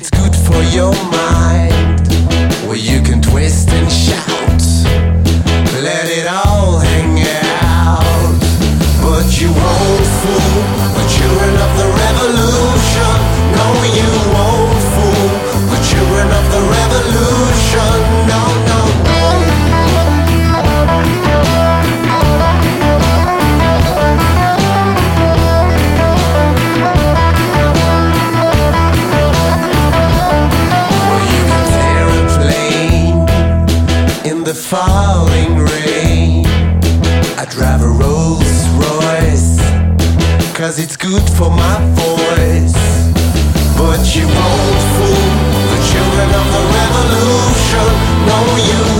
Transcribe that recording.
it's good for your mind, well, you can twist and shout. Let it all hang out. But you won't the falling rain. I drive a Rolls Royce, cause it's good for my voice. But you won't fool the children of the revolution. No, you